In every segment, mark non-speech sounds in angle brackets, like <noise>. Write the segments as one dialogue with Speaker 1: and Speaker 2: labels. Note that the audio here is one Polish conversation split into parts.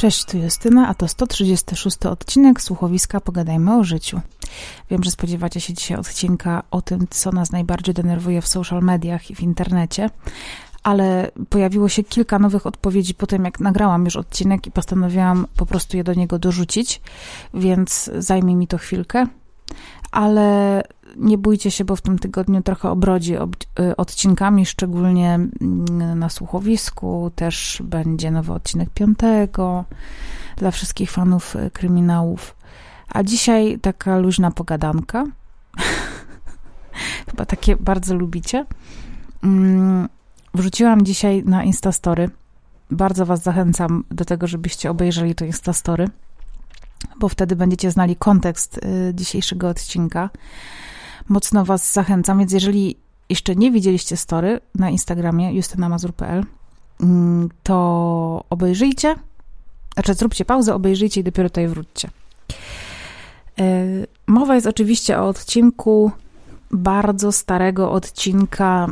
Speaker 1: Cześć, tu Justyna, a to 136 odcinek słuchowiska Pogadajmy o życiu. Wiem, że spodziewacie się dzisiaj odcinka o tym, co nas najbardziej denerwuje w social mediach i w internecie, ale pojawiło się kilka nowych odpowiedzi po tym, jak nagrałam już odcinek i postanowiłam po prostu je do niego dorzucić, więc zajmie mi to chwilkę. Ale nie bójcie się, bo w tym tygodniu trochę obrodzi y, odcinkami, szczególnie mm, na słuchowisku. Też będzie nowy odcinek piątego dla wszystkich fanów y, kryminałów. A dzisiaj taka luźna pogadanka. <laughs> Chyba takie bardzo lubicie. Mm, wrzuciłam dzisiaj na Instastory. Bardzo Was zachęcam do tego, żebyście obejrzeli to Instastory, bo wtedy będziecie znali kontekst y, dzisiejszego odcinka mocno Was zachęcam, więc jeżeli jeszcze nie widzieliście story na Instagramie justynamazur.pl, mm, to obejrzyjcie, znaczy zróbcie pauzę, obejrzyjcie i dopiero tutaj wróćcie. E, mowa jest oczywiście o odcinku bardzo starego odcinka,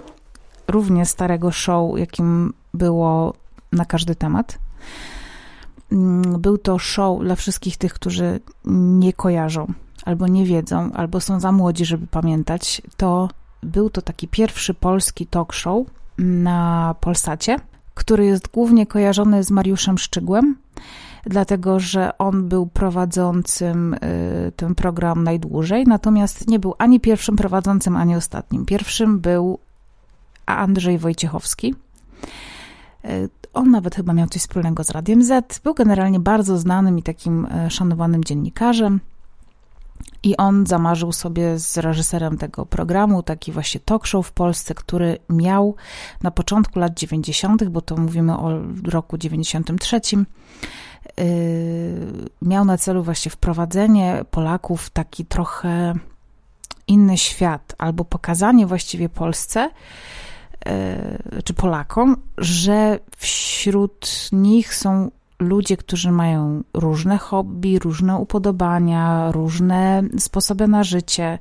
Speaker 1: równie starego show, jakim było na każdy temat. Mm, był to show dla wszystkich tych, którzy nie kojarzą albo nie wiedzą, albo są za młodzi, żeby pamiętać, to był to taki pierwszy polski talk show na Polsacie, który jest głównie kojarzony z Mariuszem Szczygłem, dlatego że on był prowadzącym y, ten program najdłużej, natomiast nie był ani pierwszym prowadzącym, ani ostatnim. Pierwszym był Andrzej Wojciechowski. On nawet chyba miał coś wspólnego z Radiem Z. Był generalnie bardzo znanym i takim y, szanowanym dziennikarzem. I on zamarzył sobie z reżyserem tego programu taki właśnie talk show w Polsce, który miał na początku lat 90., bo to mówimy o roku 93, yy, miał na celu właśnie wprowadzenie Polaków w taki trochę inny świat, albo pokazanie właściwie Polsce, czy Polakom, że wśród nich są ludzie, którzy mają różne hobby, różne upodobania, różne sposoby na życie,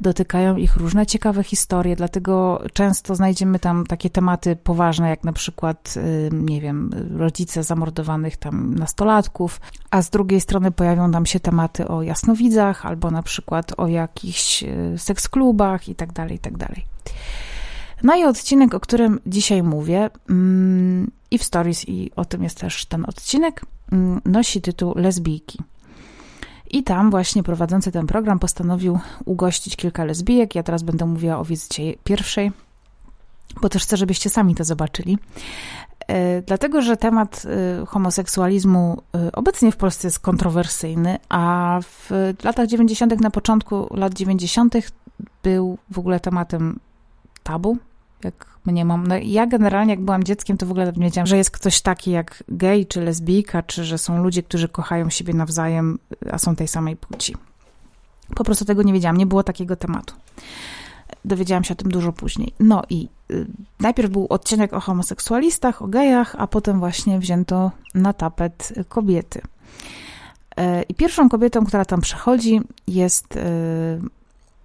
Speaker 1: dotykają ich różne ciekawe historie, dlatego często znajdziemy tam takie tematy poważne, jak na przykład, y, nie wiem, rodzice zamordowanych tam nastolatków, a z drugiej strony pojawią tam się tematy o jasnowidzach, albo na przykład o jakichś y, seksklubach i tak dalej, i tak dalej. No i odcinek, o którym dzisiaj mówię, mm, i w stories, i o tym jest też ten odcinek, mm, nosi tytuł Lesbijki. I tam właśnie prowadzący ten program postanowił ugościć kilka lesbijek. Ja teraz będę mówiła o wizycie pierwszej, bo też chcę, żebyście sami to zobaczyli. E, dlatego, że temat e, homoseksualizmu e, obecnie w Polsce jest kontrowersyjny, a w latach 90., na początku lat 90., był w ogóle tematem tabu, jak mnie mam. No ja generalnie, jak byłam dzieckiem, to w ogóle nie wiedziałam, że jest ktoś taki jak gej czy lesbijka, czy że są ludzie, którzy kochają siebie nawzajem, a są tej samej płci. Po prostu tego nie wiedziałam, nie było takiego tematu. Dowiedziałam się o tym dużo później. No i y, najpierw był odcinek o homoseksualistach, o gejach, a potem właśnie wzięto na tapet kobiety. Y, I pierwszą kobietą, która tam przychodzi, jest y,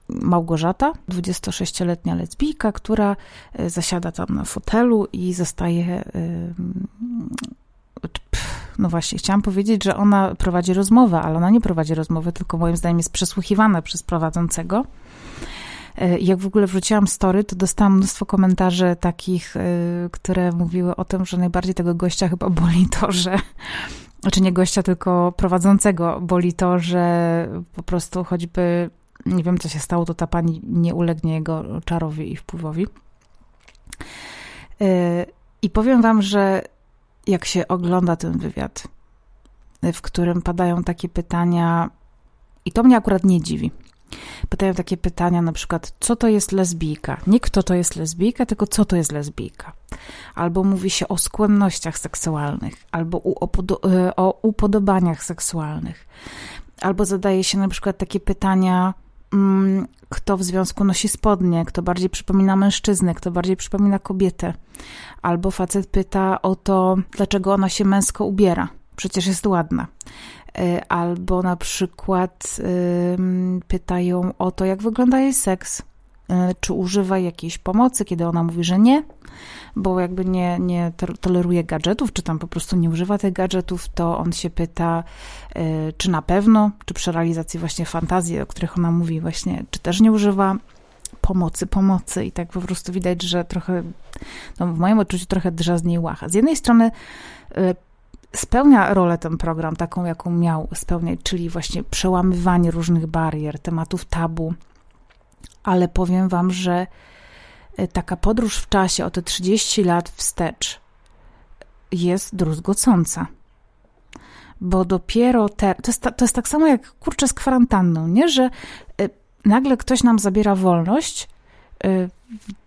Speaker 1: Małgorzata, 26-letnia lesbijka, która e, zasiada tam na fotelu i zostaje. E, no właśnie, chciałam powiedzieć, że ona prowadzi rozmowę, ale ona nie prowadzi rozmowy, tylko moim zdaniem jest przesłuchiwana przez prowadzącego. E, jak w ogóle wrzuciłam story, to dostałam mnóstwo komentarzy takich, które mówiły o tym, że najbardziej tego gościa chyba boli to, że znaczy nie gościa, tylko prowadzącego boli to, że po prostu choćby nie wiem, co się stało, to ta pani nie ulegnie jego czarowi i wpływowi. E, I powiem wam, że jak się ogląda ten wywiad, w którym padają takie pytania, i to mnie akurat nie dziwi. Pytają takie pytania, na przykład, co to jest lesbijka? Nie kto to jest lesbijka, tylko co to jest lesbijka. Albo mówi się o skłonnościach seksualnych, albo e, o upodobaniach seksualnych. Albo zadaje się na przykład takie pytania, kto w związku nosi spodnie, kto bardziej przypomina mężczyznę, kto bardziej przypomina kobietę. Albo facet pyta o to, dlaczego ona się męsko ubiera, przecież jest ładna. E, albo na przykład pytają o to, jak wygląda jej seks. Czy używa jakiejś pomocy, kiedy ona mówi, że nie, bo jakby nie, nie toleruje gadżetów, czy tam po prostu nie używa tych gadżetów, to on się pyta, czy na pewno, czy przy realizacji właśnie fantazji, o których ona mówi właśnie, czy też nie używa pomocy, pomocy. I tak po prostu widać, że trochę, no w moim odczuciu trochę drża z niej łacha. Z jednej strony spełnia rolę ten program, taką jaką miał spełniać, czyli właśnie przełamywanie różnych barier, tematów tabu, ale powiem Wam, że e, taka podróż w czasie o te 30 lat wstecz jest druzgocąca. Bo dopiero te, to, jest, to jest tak samo jak kurczę z kwarantanną, nie? Że e, nagle ktoś nam zabiera wolność e,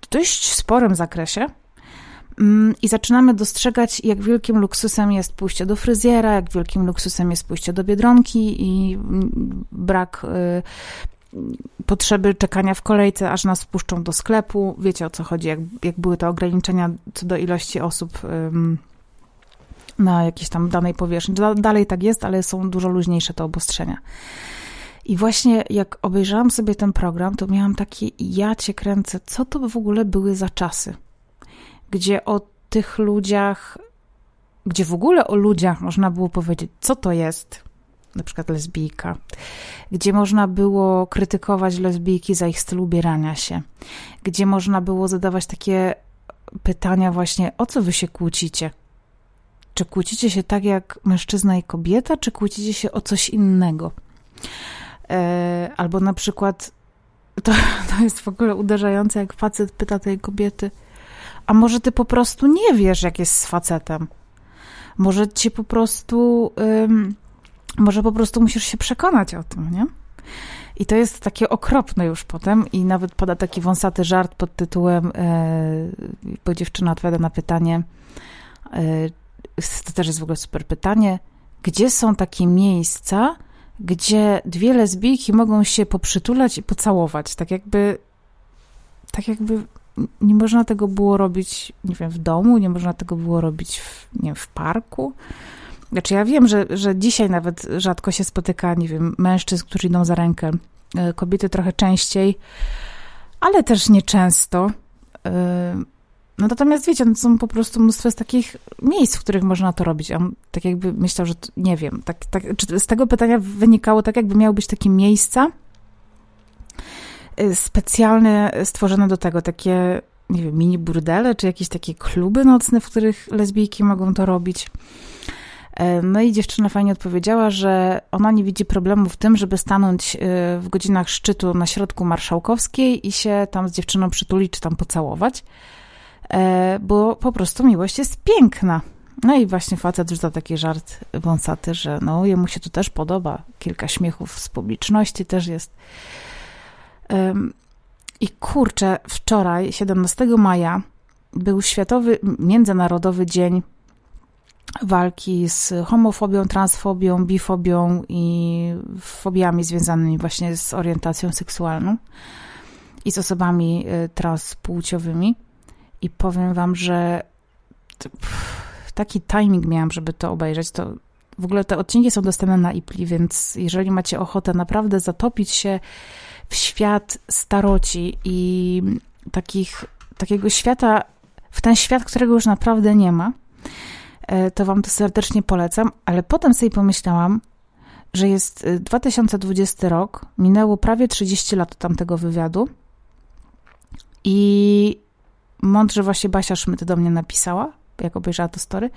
Speaker 1: w dość sporym zakresie, Mm, I zaczynamy dostrzegać, jak wielkim luksusem jest pójście do fryzjera, jak wielkim luksusem jest pójście do biedronki i mm, brak y, potrzeby czekania w kolejce, aż nas wpuszczą do sklepu. Wiecie o co chodzi, jak, jak były te ograniczenia co do ilości osób na jakiejś tam danej powierzchni. Dalej tak jest, ale są dużo luźniejsze te obostrzenia. I właśnie jak obejrzałam sobie ten program, to miałam takie, ja cię kręcę, co to w ogóle były za czasy? gdzie o tych ludziach, gdzie w ogóle o ludziach można było powiedzieć, co to jest, na przykład lesbijka, gdzie można było krytykować lesbijki za ich styl ubierania się, gdzie można było zadawać takie pytania właśnie, o co wy się kłócicie? Czy kłócicie się tak jak mężczyzna i kobieta, czy kłócicie się o coś innego? E, albo na przykład, <laughs> to, to jest w ogóle uderzające, jak facet pyta tej kobiety, a może ty po prostu nie wiesz, jak jest z facetem? Może ci po prostu, może po prostu musisz się przekonać o tym, nie? I to jest takie okropne już potem i nawet pada taki wąsaty żart pod tytułem, yy, bo dziewczyna odpowiada na pytanie, yy, to też jest w ogóle super pytanie, gdzie są takie miejsca, gdzie dwie lesbijki mogą się poprzytulać i pocałować, tak jakby, tak jakby nie można tego było robić, nie wiem, w domu, nie można tego było robić w, nie wiem, w parku. Znaczy ja wiem, że, że dzisiaj nawet rzadko się spotyka, nie wiem, mężczyzn, którzy idą za rękę. E, kobiety trochę częściej, ale też nieczęsto. E, no natomiast wiecie, no są po prostu mnóstwo z takich miejsc, w których można to robić. On tak jakby myślał, że to, nie wiem, tak, tak, czy z tego pytania wynikało tak, jakby miały być takie miejsca, Y, specjalne stworzone do tego, takie, nie wiem, mini burdele, czy jakieś takie kluby nocne, w których lesbijki mogą to robić. E, no i dziewczyna fajnie odpowiedziała, że ona nie widzi problemu w tym, żeby stanąć y, w godzinach szczytu na środku marszałkowskiej i się tam z dziewczyną przytulić, czy tam pocałować, e, bo po prostu miłość jest piękna. No i właśnie facet rzuca taki żart wąsaty, że no jemu się to też podoba. Kilka śmiechów z publiczności też jest. I kurczę, wczoraj, 17 maja, był Światowy Międzynarodowy Dzień walki z homofobią, transfobią, bifobią i fobiami związanymi właśnie z orientacją seksualną i z osobami y, transpłciowymi. I powiem wam, że taki timing miałam, żeby to obejrzeć. To w ogóle te odcinki są dostępne na IPLI, więc jeżeli macie ochotę naprawdę zatopić się w świat staroci i takich, takiego świata, w ten świat, którego już naprawdę nie ma, to Wam to serdecznie polecam, ale potem sobie pomyślałam, że jest 2020 e, rok, minęło prawie 30 lat od tamtego wywiadu i mądrze właśnie Basia Szmyt do mnie napisała, jak obejrzała to story,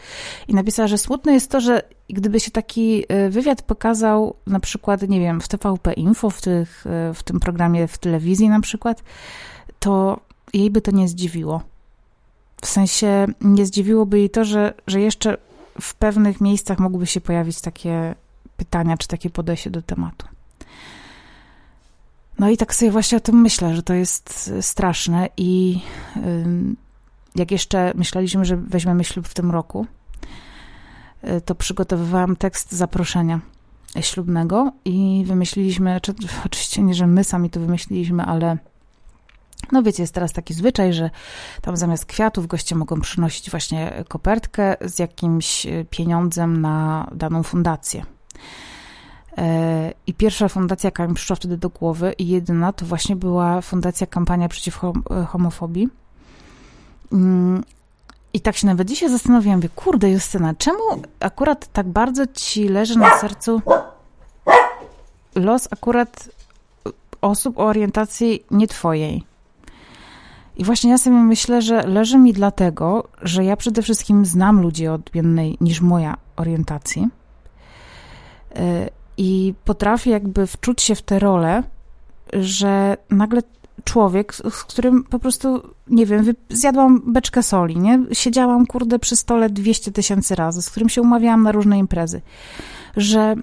Speaker 1: i napisała, że smutne jest to, że gdyby się taki y, wywiad pokazał na przykład, nie wiem, w TVP Info, w, tych, w tym programie w telewizji na przykład, to jej by to nie zdziwiło. W sensie nie zdziwiłoby jej to, że, że jeszcze w pewnych miejscach mogłyby się pojawić takie pytania, czy takie podejście do tematu. No i tak sobie właśnie o tym myślę, że to jest straszne i jak jeszcze myśleliśmy, że weźmiemy ślub w tym roku, y, to przygotowywałam tekst zaproszenia ślubnego i wymyśliliśmy, czy, oczywiście nie, że my sami to wymyśliliśmy, ale no wiecie, jest teraz taki zwyczaj, że tam zamiast kwiatów goście mogą przynosić właśnie kopertkę z jakimś y, pieniądzem na daną fundację. E, I pierwsza fundacja, jaka mi przyszła wtedy do głowy i jedyna, to właśnie była fundacja Kampania Przeciw e, Homofobii. Mm, I tak się nawet dzisiaj zastanawiam, wie, kurde Justyna, czemu akurat tak bardzo ci leży na sercu los akurat osób o orientacji nie twojej? I właśnie ja sobie myślę, że leży mi dlatego, że ja przede wszystkim znam ludzi odmiennej niż moja orientacji e, i potrafię jakby wczuć się w tę rolę, że nagle człowiek, z którym po prostu, nie wiem, zjadłam beczkę soli, nie? Siedziałam, kurde, przy stole 200 tysięcy razy, z którym się umawiałam na różne imprezy, że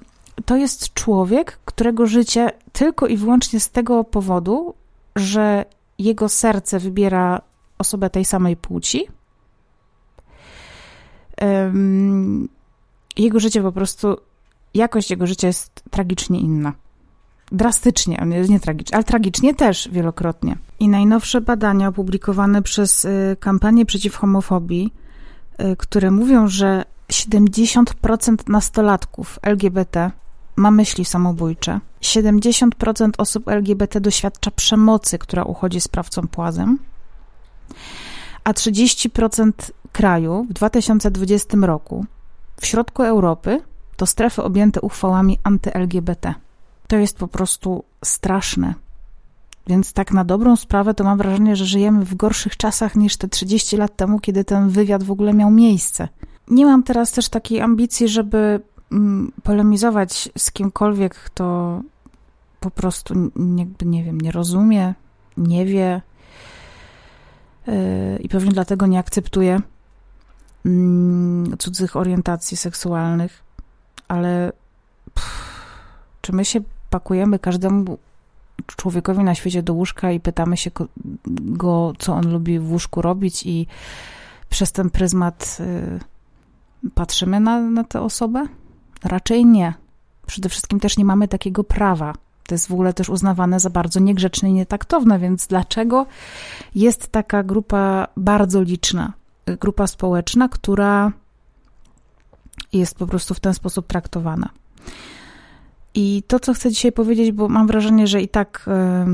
Speaker 1: to jest człowiek, którego życie tylko i wyłącznie z tego powodu, że jego serce wybiera osobę tej samej płci, jego życie po prostu jakość jego życia jest tragicznie inna. Drastycznie, nie tragicznie, ale tragicznie też wielokrotnie. I najnowsze badania opublikowane przez y, kampanię przeciw homofobii, y, które mówią, że 70% nastolatków LGBT ma myśli samobójcze. 70% osób LGBT doświadcza przemocy, która uchodzi sprawcą płazem. A 30% kraju w 2020 roku w środku Europy to strefy objęte uchwałami anty-LGBT. To jest po prostu straszne. Więc tak na dobrą sprawę to mam wrażenie, że żyjemy w gorszych czasach niż te 30 lat temu, kiedy ten wywiad w ogóle miał miejsce. Nie mam teraz też takiej ambicji, żeby polemizować z kimkolwiek, kto po prostu jakby, nie wiem, nie rozumie, nie wie yy, i pewnie dlatego nie akceptuje yy, cudzych orientacji seksualnych ale pff, czy my się pakujemy każdemu człowiekowi na świecie do łóżka i pytamy się go, go co on lubi w łóżku robić i przez ten pryzmat y, patrzymy na, na tę osobę? Raczej nie. Przede wszystkim też nie mamy takiego prawa. To jest w ogóle też uznawane za bardzo niegrzeczne i nietaktowne, więc dlaczego jest taka grupa bardzo liczna, grupa społeczna, która jest po prostu w ten sposób traktowana. I to, co chcę dzisiaj powiedzieć, bo mam wrażenie, że i tak, e,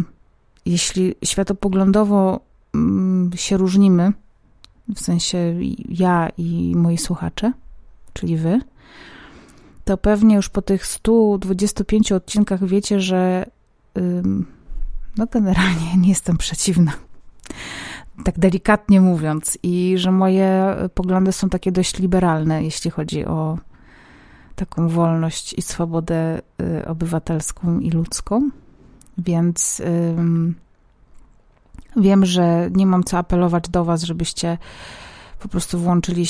Speaker 1: jeśli światopoglądowo mm, się różnimy, w sensie ja i moi słuchacze, czyli wy, to pewnie już po tych 125 odcinkach wiecie, że no generalnie nie jestem przeciwna tak delikatnie mówiąc, i że moje poglądy są takie dość liberalne, jeśli chodzi o taką wolność i swobodę y, obywatelską i ludzką. Więc wiem, że nie mam co apelować do Was, żebyście po prostu włączyli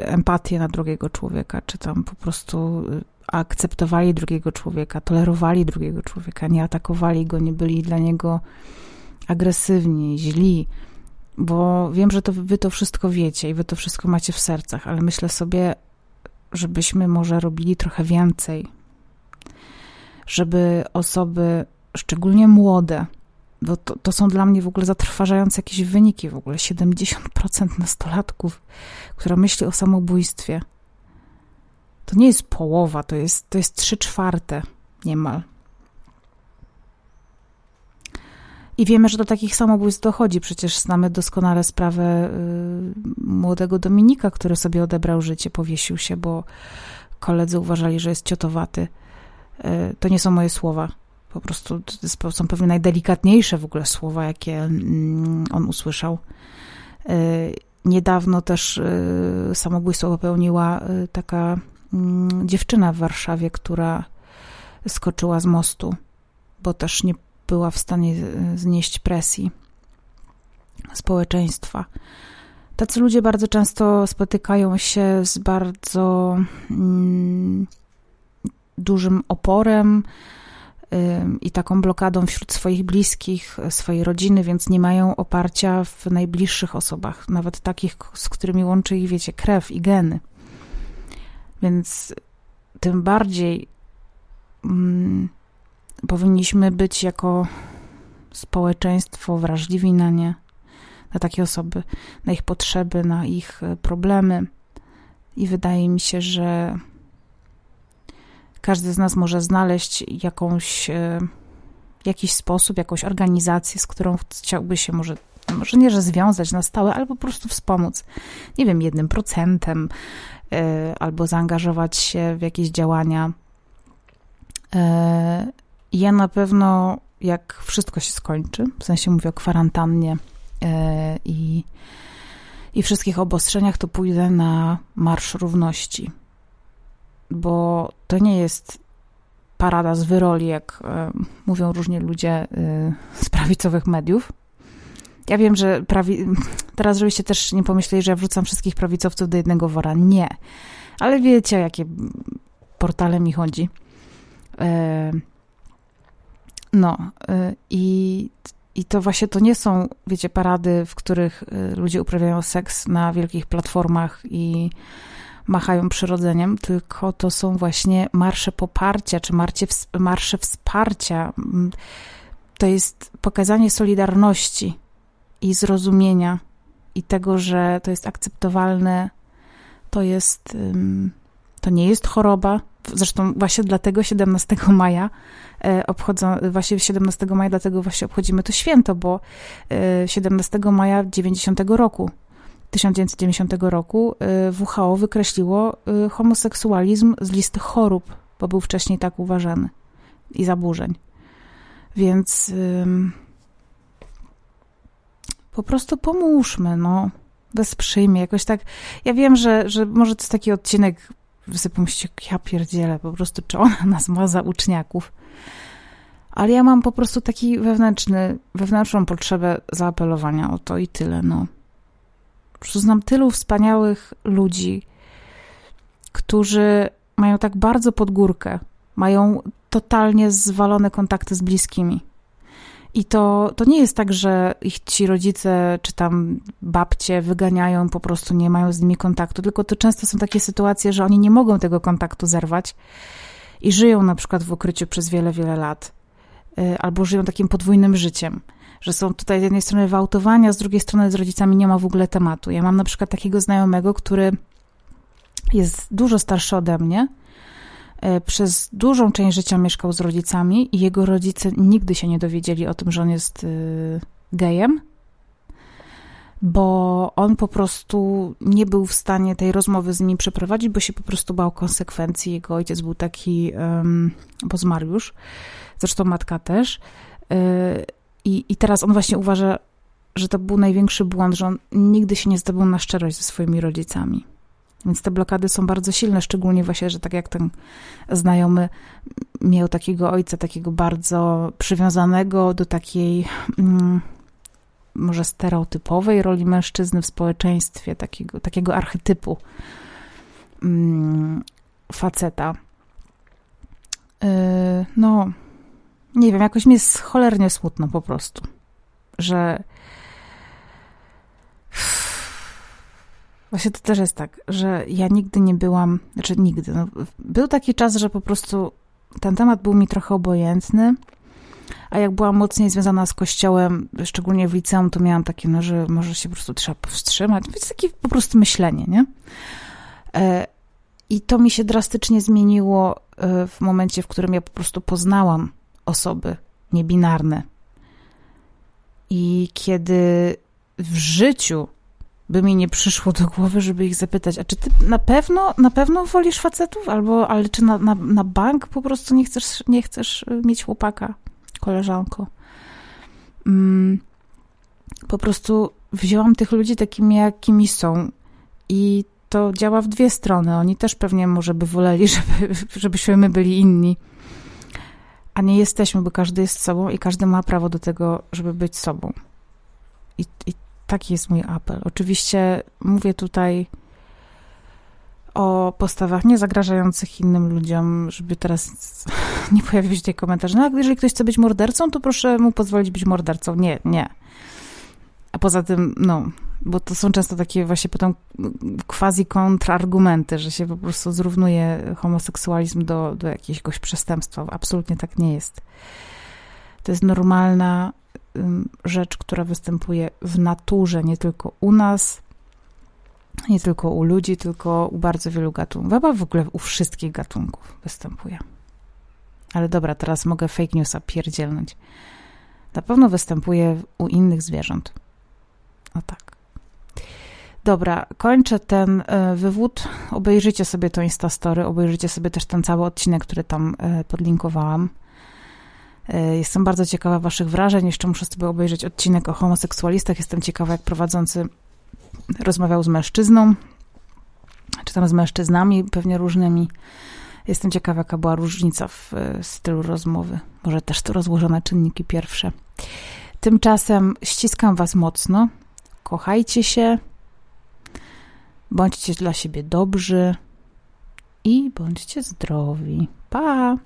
Speaker 1: empatię na drugiego człowieka, czy tam po prostu y, akceptowali drugiego człowieka, tolerowali drugiego człowieka, nie atakowali go, nie byli dla niego agresywni, źli bo wiem, że to wy to wszystko wiecie i wy to wszystko macie w sercach, ale myślę sobie, żebyśmy może robili trochę więcej, żeby osoby, szczególnie młode, bo to, to są dla mnie w ogóle zatrważające jakieś wyniki, w ogóle 70% nastolatków, która myśli o samobójstwie. To nie jest połowa, to jest, to jest 3 czwarte niemal. I wiemy, że do takich samobójstw dochodzi. Przecież znamy doskonale sprawę y, młodego Dominika, który sobie odebrał życie, powiesił się, bo koledzy uważali, że jest ciotowaty. Y, to nie są moje słowa. Po prostu są pewnie najdelikatniejsze w ogóle słowa, jakie mm, on usłyszał. Y, niedawno też samobójstwo popełniła taka mm, dziewczyna w Warszawie, która skoczyła z mostu, bo też nie była w stanie znieść presji społeczeństwa. Tacy ludzie bardzo często spotykają się z bardzo mm, dużym oporem i taką blokadą wśród swoich bliskich, swojej rodziny, więc nie mają oparcia w najbliższych osobach, nawet takich, z którymi łączy ich, wiecie, krew i geny. Więc tym bardziej mm, powinniśmy być jako społeczeństwo wrażliwi na nie, na takie osoby, na ich potrzeby, na ich e, problemy. I wydaje mi się, że każdy z nas może znaleźć jakąś, e, jakiś sposób, jakąś organizację, z którą chciałby się może, może nie, że związać na stałe, ale po prostu wspomóc, nie wiem, jednym procentem, e, albo zaangażować się w jakieś działania. E, ja na pewno, jak wszystko się skończy, w sensie mówię o kwarantannie i, i wszystkich obostrzeniach, to pójdę na Marsz Równości bo to nie jest parada z wyroli, jak e, mówią różni ludzie e, z prawicowych mediów. Ja wiem, że prawi... teraz żebyście też nie pomyśleli, że ja wrzucam wszystkich prawicowców do jednego wora. Nie. Ale wiecie, jakie portale mi chodzi. E, no i, i to właśnie to nie są, wiecie, parady, w których ludzie uprawiają seks na wielkich platformach i machają przyrodzeniem, tylko to są właśnie marsze poparcia, czy marsze, marsze wsparcia. Mm, to jest pokazanie solidarności i zrozumienia i tego, że to jest akceptowalne, to jest, to nie jest choroba. Zresztą właśnie dlatego 17 maja e, obchodzą, właśnie 17 maja dlatego właśnie obchodzimy to święto, bo 17 e, maja 90 roku 1990 roku y, WHO wykreśliło y, homoseksualizm z listy chorób, bo był wcześniej tak uważany i zaburzeń. Więc po prostu pomóżmy, no. Wesprzyjmy jakoś tak. Ja wiem, że, że może to jest taki odcinek, wy sobie pomyślicie, ja pierdzielę, po prostu czy ona nas ma za uczniaków. Ale ja mam po prostu taki wewnętrzny, wewnętrzną potrzebę zaapelowania o to i tyle, no. Znam tylu wspaniałych ludzi, którzy mają tak bardzo pod górkę, mają totalnie zwalone kontakty z bliskimi. I to, to nie jest tak, że ich ci rodzice czy tam babcie wyganiają, po prostu nie mają z nimi kontaktu, tylko to często są takie sytuacje, że oni nie mogą tego kontaktu zerwać i żyją na przykład w ukryciu przez wiele, wiele lat, y, albo żyją takim podwójnym życiem że są tutaj z jednej strony wałtowania, z drugiej strony z rodzicami nie ma w ogóle tematu. Ja mam na przykład takiego znajomego, który jest dużo starszy ode mnie. E, przez dużą część życia mieszkał z rodzicami i jego rodzice nigdy się nie dowiedzieli o tym, że on jest y, gejem, bo on po prostu nie był w stanie tej rozmowy z nimi przeprowadzić, bo się po prostu bał konsekwencji. Jego ojciec był taki, bo zmarł już, zresztą matka też. I, I teraz on właśnie uważa, że to był największy błąd, że on nigdy się nie zdobył na szczerość ze swoimi rodzicami. Więc te blokady są bardzo silne, szczególnie właśnie, że tak jak ten znajomy miał takiego ojca, takiego bardzo przywiązanego do takiej mm, może stereotypowej roli mężczyzny w społeczeństwie, takiego, takiego archetypu mm, faceta. Yy, no, nie wiem, jakoś mi jest cholernie smutno po prostu, że Właśnie to też jest tak, że ja nigdy nie byłam, znaczy nigdy, no, był taki czas, że po prostu ten temat był mi trochę obojętny, a jak byłam mocniej związana z kościołem, szczególnie w liceum, to miałam takie, no, że może się po prostu trzeba powstrzymać, więc takie po prostu myślenie, nie? E, I to mi się drastycznie zmieniło e, w momencie, w którym ja po prostu poznałam osoby niebinarne. I kiedy w życiu by mi nie przyszło do głowy, żeby ich zapytać, a czy ty na pewno, na pewno wolisz facetów? Albo, ale czy na, na, na bank po prostu nie chcesz, nie chcesz y, mieć chłopaka, koleżanko? Mm, po prostu wzięłam tych ludzi takimi, jakimi są i to działa w dwie strony. Oni też pewnie może by woleli, <laughs> żeby, żebyśmy my byli inni a nie jesteśmy, bo każdy jest sobą i każdy ma prawo do tego, żeby być sobą. I, i taki jest mój apel. Oczywiście mówię tutaj o postawach niezagrażających innym ludziom, żeby teraz <laughs> nie pojawił się tutaj komentarz. No, jeżeli ktoś chce być mordercą, to proszę mu pozwolić być mordercą. Nie, nie. A poza tym, no, bo to są często takie właśnie potem quasi kontrargumenty, że się po prostu zrównuje homoseksualizm do, do jakiegoś przestępstwa. Absolutnie tak nie jest. To jest normalna rzecz, która występuje w naturze, nie tylko u nas, Nie tylko u ludzi, tylko u bardzo wielu gatunków. Chyba w ogóle u wszystkich gatunków występuje. Ale dobra, teraz mogę fake newsa pierdzielnąć. Na pewno występuje u innych zwierząt. O tak. Dobra, kończę ten e, wywód. Obejrzyjcie sobie to Instastory, obejrzyjcie sobie też ten cały odcinek, który tam e, podlinkowałam. E, jestem bardzo ciekawa Waszych wrażeń. Jeszcze muszę sobie obejrzeć odcinek o homoseksualistach. Jestem ciekawa, jak prowadzący rozmawiał z mężczyzną, czy tam z mężczyznami, pewnie różnymi. Jestem ciekawa, jaka była różnica w stylu rozmowy. Może też to rozłożone czynniki pierwsze. Tymczasem ściskam Was mocno. Kochajcie się. Bądźcie dla siebie dobrzy i bądźcie zdrowi. Pa!